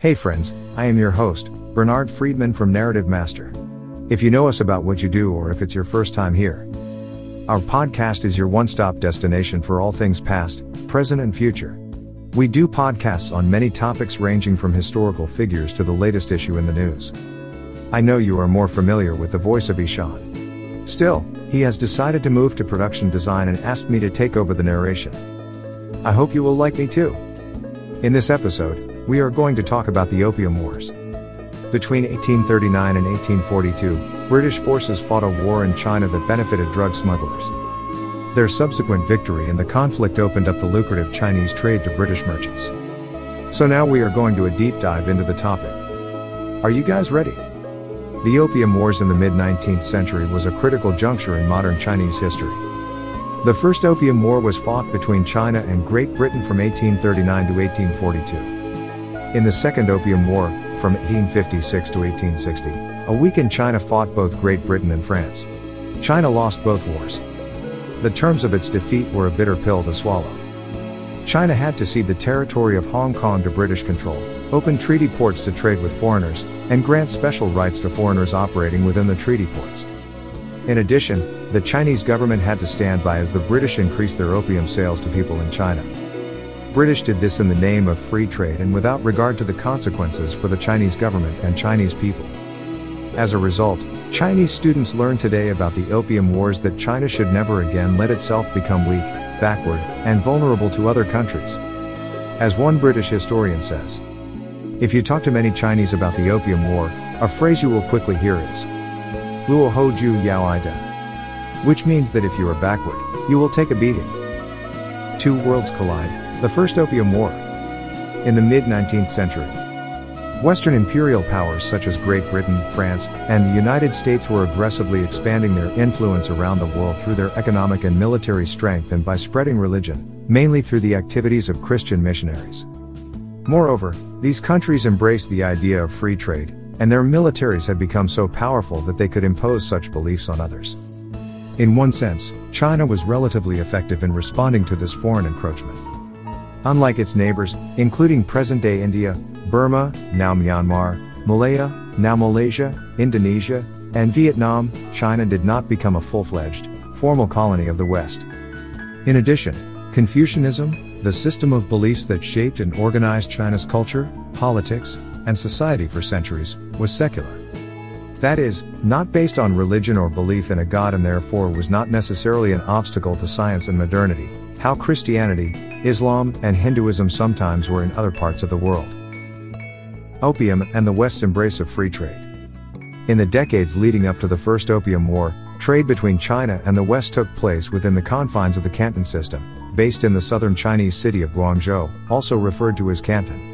Hey friends, I am your host, Bernard Friedman from Narrative Master. If you know us about what you do or if it's your first time here, our podcast is your one stop destination for all things past, present, and future. We do podcasts on many topics ranging from historical figures to the latest issue in the news. I know you are more familiar with the voice of Ishan. Still, he has decided to move to production design and asked me to take over the narration. I hope you will like me too. In this episode, we are going to talk about the Opium Wars. Between 1839 and 1842, British forces fought a war in China that benefited drug smugglers. Their subsequent victory in the conflict opened up the lucrative Chinese trade to British merchants. So now we are going to a deep dive into the topic. Are you guys ready? The Opium Wars in the mid 19th century was a critical juncture in modern Chinese history. The First Opium War was fought between China and Great Britain from 1839 to 1842. In the Second Opium War, from 1856 to 1860, a weakened China fought both Great Britain and France. China lost both wars. The terms of its defeat were a bitter pill to swallow. China had to cede the territory of Hong Kong to British control, open treaty ports to trade with foreigners, and grant special rights to foreigners operating within the treaty ports. In addition, the Chinese government had to stand by as the British increased their opium sales to people in China. British did this in the name of free trade and without regard to the consequences for the Chinese government and Chinese people. As a result, Chinese students learn today about the opium wars that China should never again let itself become weak, backward, and vulnerable to other countries. As one British historian says, if you talk to many Chinese about the opium war, a phrase you will quickly hear is, Luo Ho Ju Yao Ida. Which means that if you are backward, you will take a beating. Two worlds collide, the First Opium War. In the mid 19th century, Western imperial powers such as Great Britain, France, and the United States were aggressively expanding their influence around the world through their economic and military strength and by spreading religion, mainly through the activities of Christian missionaries. Moreover, these countries embraced the idea of free trade, and their militaries had become so powerful that they could impose such beliefs on others. In one sense, China was relatively effective in responding to this foreign encroachment. Unlike its neighbors, including present-day India, Burma, now Myanmar, Malaya, now Malaysia, Indonesia, and Vietnam, China did not become a full-fledged, formal colony of the West. In addition, Confucianism, the system of beliefs that shaped and organized China's culture, politics, and society for centuries, was secular. That is, not based on religion or belief in a god and therefore was not necessarily an obstacle to science and modernity, how Christianity, Islam, and Hinduism sometimes were in other parts of the world. Opium and the West's embrace of free trade. In the decades leading up to the First Opium War, trade between China and the West took place within the confines of the Canton system, based in the southern Chinese city of Guangzhou, also referred to as Canton.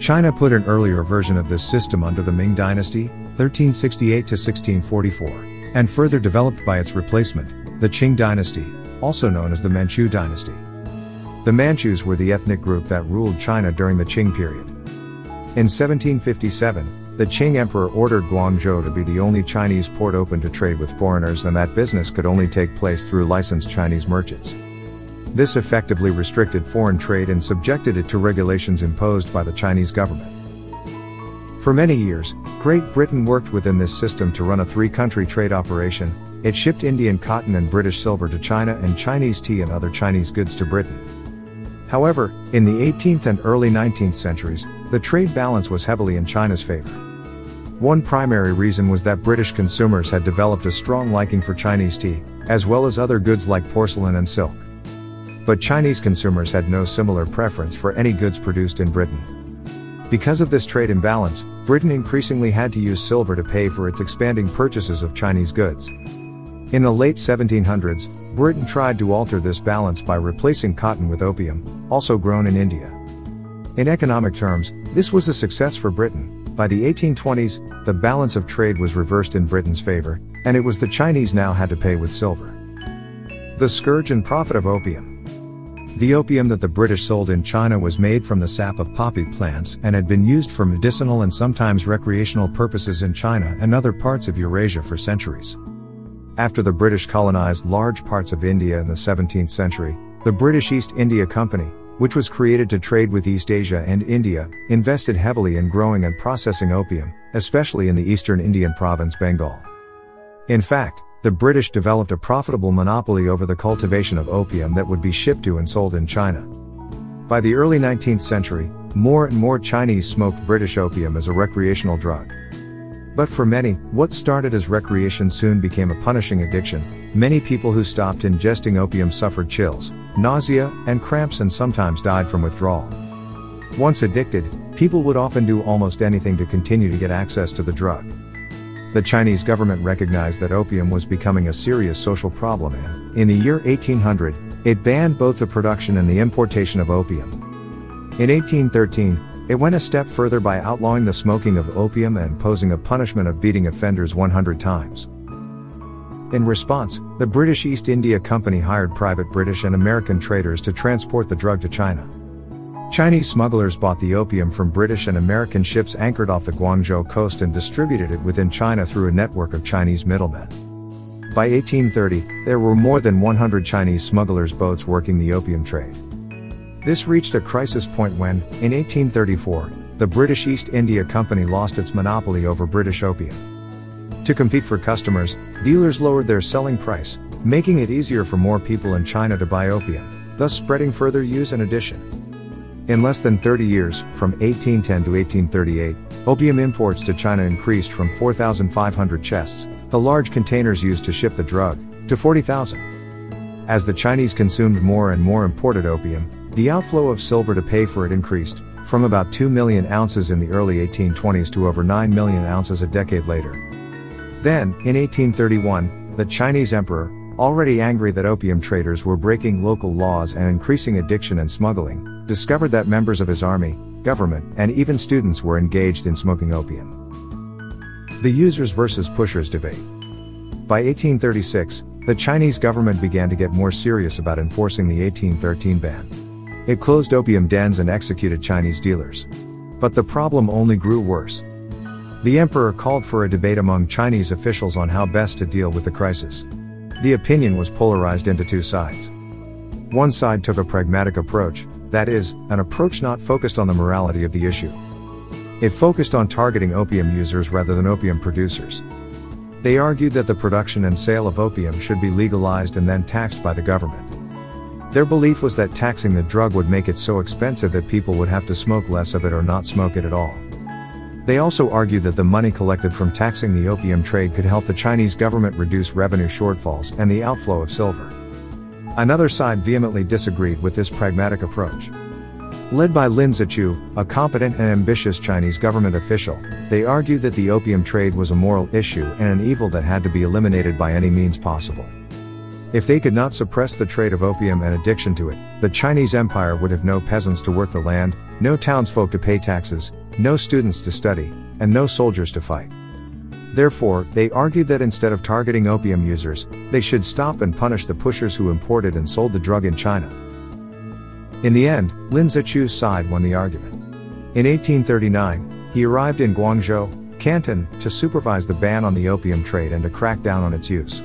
China put an earlier version of this system under the Ming Dynasty, 1368 to 1644, and further developed by its replacement, the Qing Dynasty, also known as the Manchu Dynasty. The Manchus were the ethnic group that ruled China during the Qing period. In 1757, the Qing emperor ordered Guangzhou to be the only Chinese port open to trade with foreigners and that business could only take place through licensed Chinese merchants. This effectively restricted foreign trade and subjected it to regulations imposed by the Chinese government. For many years, Great Britain worked within this system to run a three-country trade operation, it shipped Indian cotton and British silver to China and Chinese tea and other Chinese goods to Britain. However, in the 18th and early 19th centuries, the trade balance was heavily in China's favor. One primary reason was that British consumers had developed a strong liking for Chinese tea, as well as other goods like porcelain and silk. But Chinese consumers had no similar preference for any goods produced in Britain. Because of this trade imbalance, Britain increasingly had to use silver to pay for its expanding purchases of Chinese goods. In the late 1700s, Britain tried to alter this balance by replacing cotton with opium, also grown in India. In economic terms, this was a success for Britain. By the 1820s, the balance of trade was reversed in Britain's favor, and it was the Chinese now had to pay with silver. The scourge and profit of opium. The opium that the British sold in China was made from the sap of poppy plants and had been used for medicinal and sometimes recreational purposes in China and other parts of Eurasia for centuries. After the British colonized large parts of India in the 17th century, the British East India Company, which was created to trade with East Asia and India, invested heavily in growing and processing opium, especially in the eastern Indian province Bengal. In fact, the British developed a profitable monopoly over the cultivation of opium that would be shipped to and sold in China. By the early 19th century, more and more Chinese smoked British opium as a recreational drug. But for many, what started as recreation soon became a punishing addiction. Many people who stopped ingesting opium suffered chills, nausea, and cramps and sometimes died from withdrawal. Once addicted, people would often do almost anything to continue to get access to the drug. The Chinese government recognized that opium was becoming a serious social problem and, in the year 1800, it banned both the production and the importation of opium. In 1813, it went a step further by outlawing the smoking of opium and imposing a punishment of beating offenders 100 times. In response, the British East India Company hired private British and American traders to transport the drug to China. Chinese smugglers bought the opium from British and American ships anchored off the Guangzhou coast and distributed it within China through a network of Chinese middlemen. By 1830, there were more than 100 Chinese smugglers' boats working the opium trade. This reached a crisis point when, in 1834, the British East India Company lost its monopoly over British opium. To compete for customers, dealers lowered their selling price, making it easier for more people in China to buy opium, thus spreading further use and addition. In less than 30 years, from 1810 to 1838, opium imports to China increased from 4,500 chests, the large containers used to ship the drug, to 40,000. As the Chinese consumed more and more imported opium, the outflow of silver to pay for it increased, from about 2 million ounces in the early 1820s to over 9 million ounces a decade later. Then, in 1831, the Chinese emperor, already angry that opium traders were breaking local laws and increasing addiction and smuggling, discovered that members of his army, government, and even students were engaged in smoking opium. The users versus pushers debate. By 1836, the Chinese government began to get more serious about enforcing the 1813 ban. It closed opium dens and executed Chinese dealers. But the problem only grew worse. The emperor called for a debate among Chinese officials on how best to deal with the crisis. The opinion was polarized into two sides. One side took a pragmatic approach, that is, an approach not focused on the morality of the issue. It focused on targeting opium users rather than opium producers. They argued that the production and sale of opium should be legalized and then taxed by the government. Their belief was that taxing the drug would make it so expensive that people would have to smoke less of it or not smoke it at all. They also argued that the money collected from taxing the opium trade could help the Chinese government reduce revenue shortfalls and the outflow of silver. Another side vehemently disagreed with this pragmatic approach. Led by Lin Zexu, a competent and ambitious Chinese government official, they argued that the opium trade was a moral issue and an evil that had to be eliminated by any means possible. If they could not suppress the trade of opium and addiction to it, the Chinese Empire would have no peasants to work the land, no townsfolk to pay taxes, no students to study, and no soldiers to fight. Therefore, they argued that instead of targeting opium users, they should stop and punish the pushers who imported and sold the drug in China. In the end, Lin Zexu's side won the argument. In 1839, he arrived in Guangzhou, Canton, to supervise the ban on the opium trade and to crack down on its use.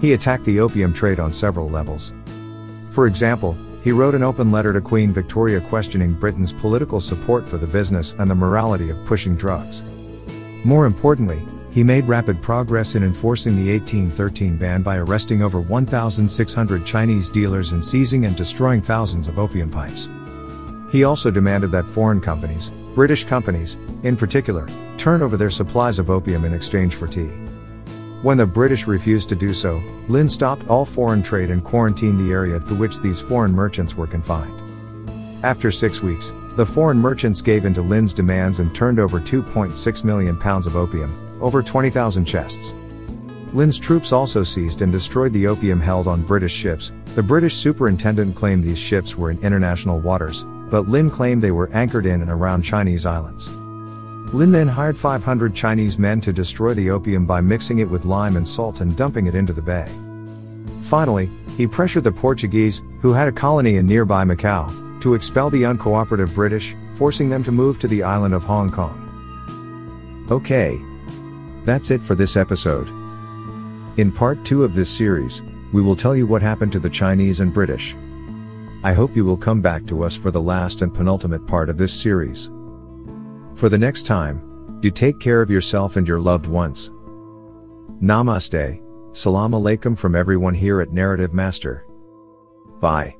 He attacked the opium trade on several levels. For example, he wrote an open letter to Queen Victoria questioning Britain's political support for the business and the morality of pushing drugs. More importantly, he made rapid progress in enforcing the 1813 ban by arresting over 1,600 Chinese dealers and seizing and destroying thousands of opium pipes. He also demanded that foreign companies, British companies, in particular, turn over their supplies of opium in exchange for tea. When the British refused to do so, Lin stopped all foreign trade and quarantined the area to which these foreign merchants were confined. After six weeks, the foreign merchants gave in to Lin's demands and turned over 2.6 million pounds of opium, over 20,000 chests. Lin's troops also seized and destroyed the opium held on British ships. The British superintendent claimed these ships were in international waters, but Lin claimed they were anchored in and around Chinese islands. Lin then hired 500 Chinese men to destroy the opium by mixing it with lime and salt and dumping it into the bay. Finally, he pressured the Portuguese, who had a colony in nearby Macau, to expel the uncooperative British, forcing them to move to the island of Hong Kong. Okay. That's it for this episode. In part 2 of this series, we will tell you what happened to the Chinese and British. I hope you will come back to us for the last and penultimate part of this series. For the next time, you take care of yourself and your loved ones. Namaste, Salam Alaikum from everyone here at Narrative Master. Bye.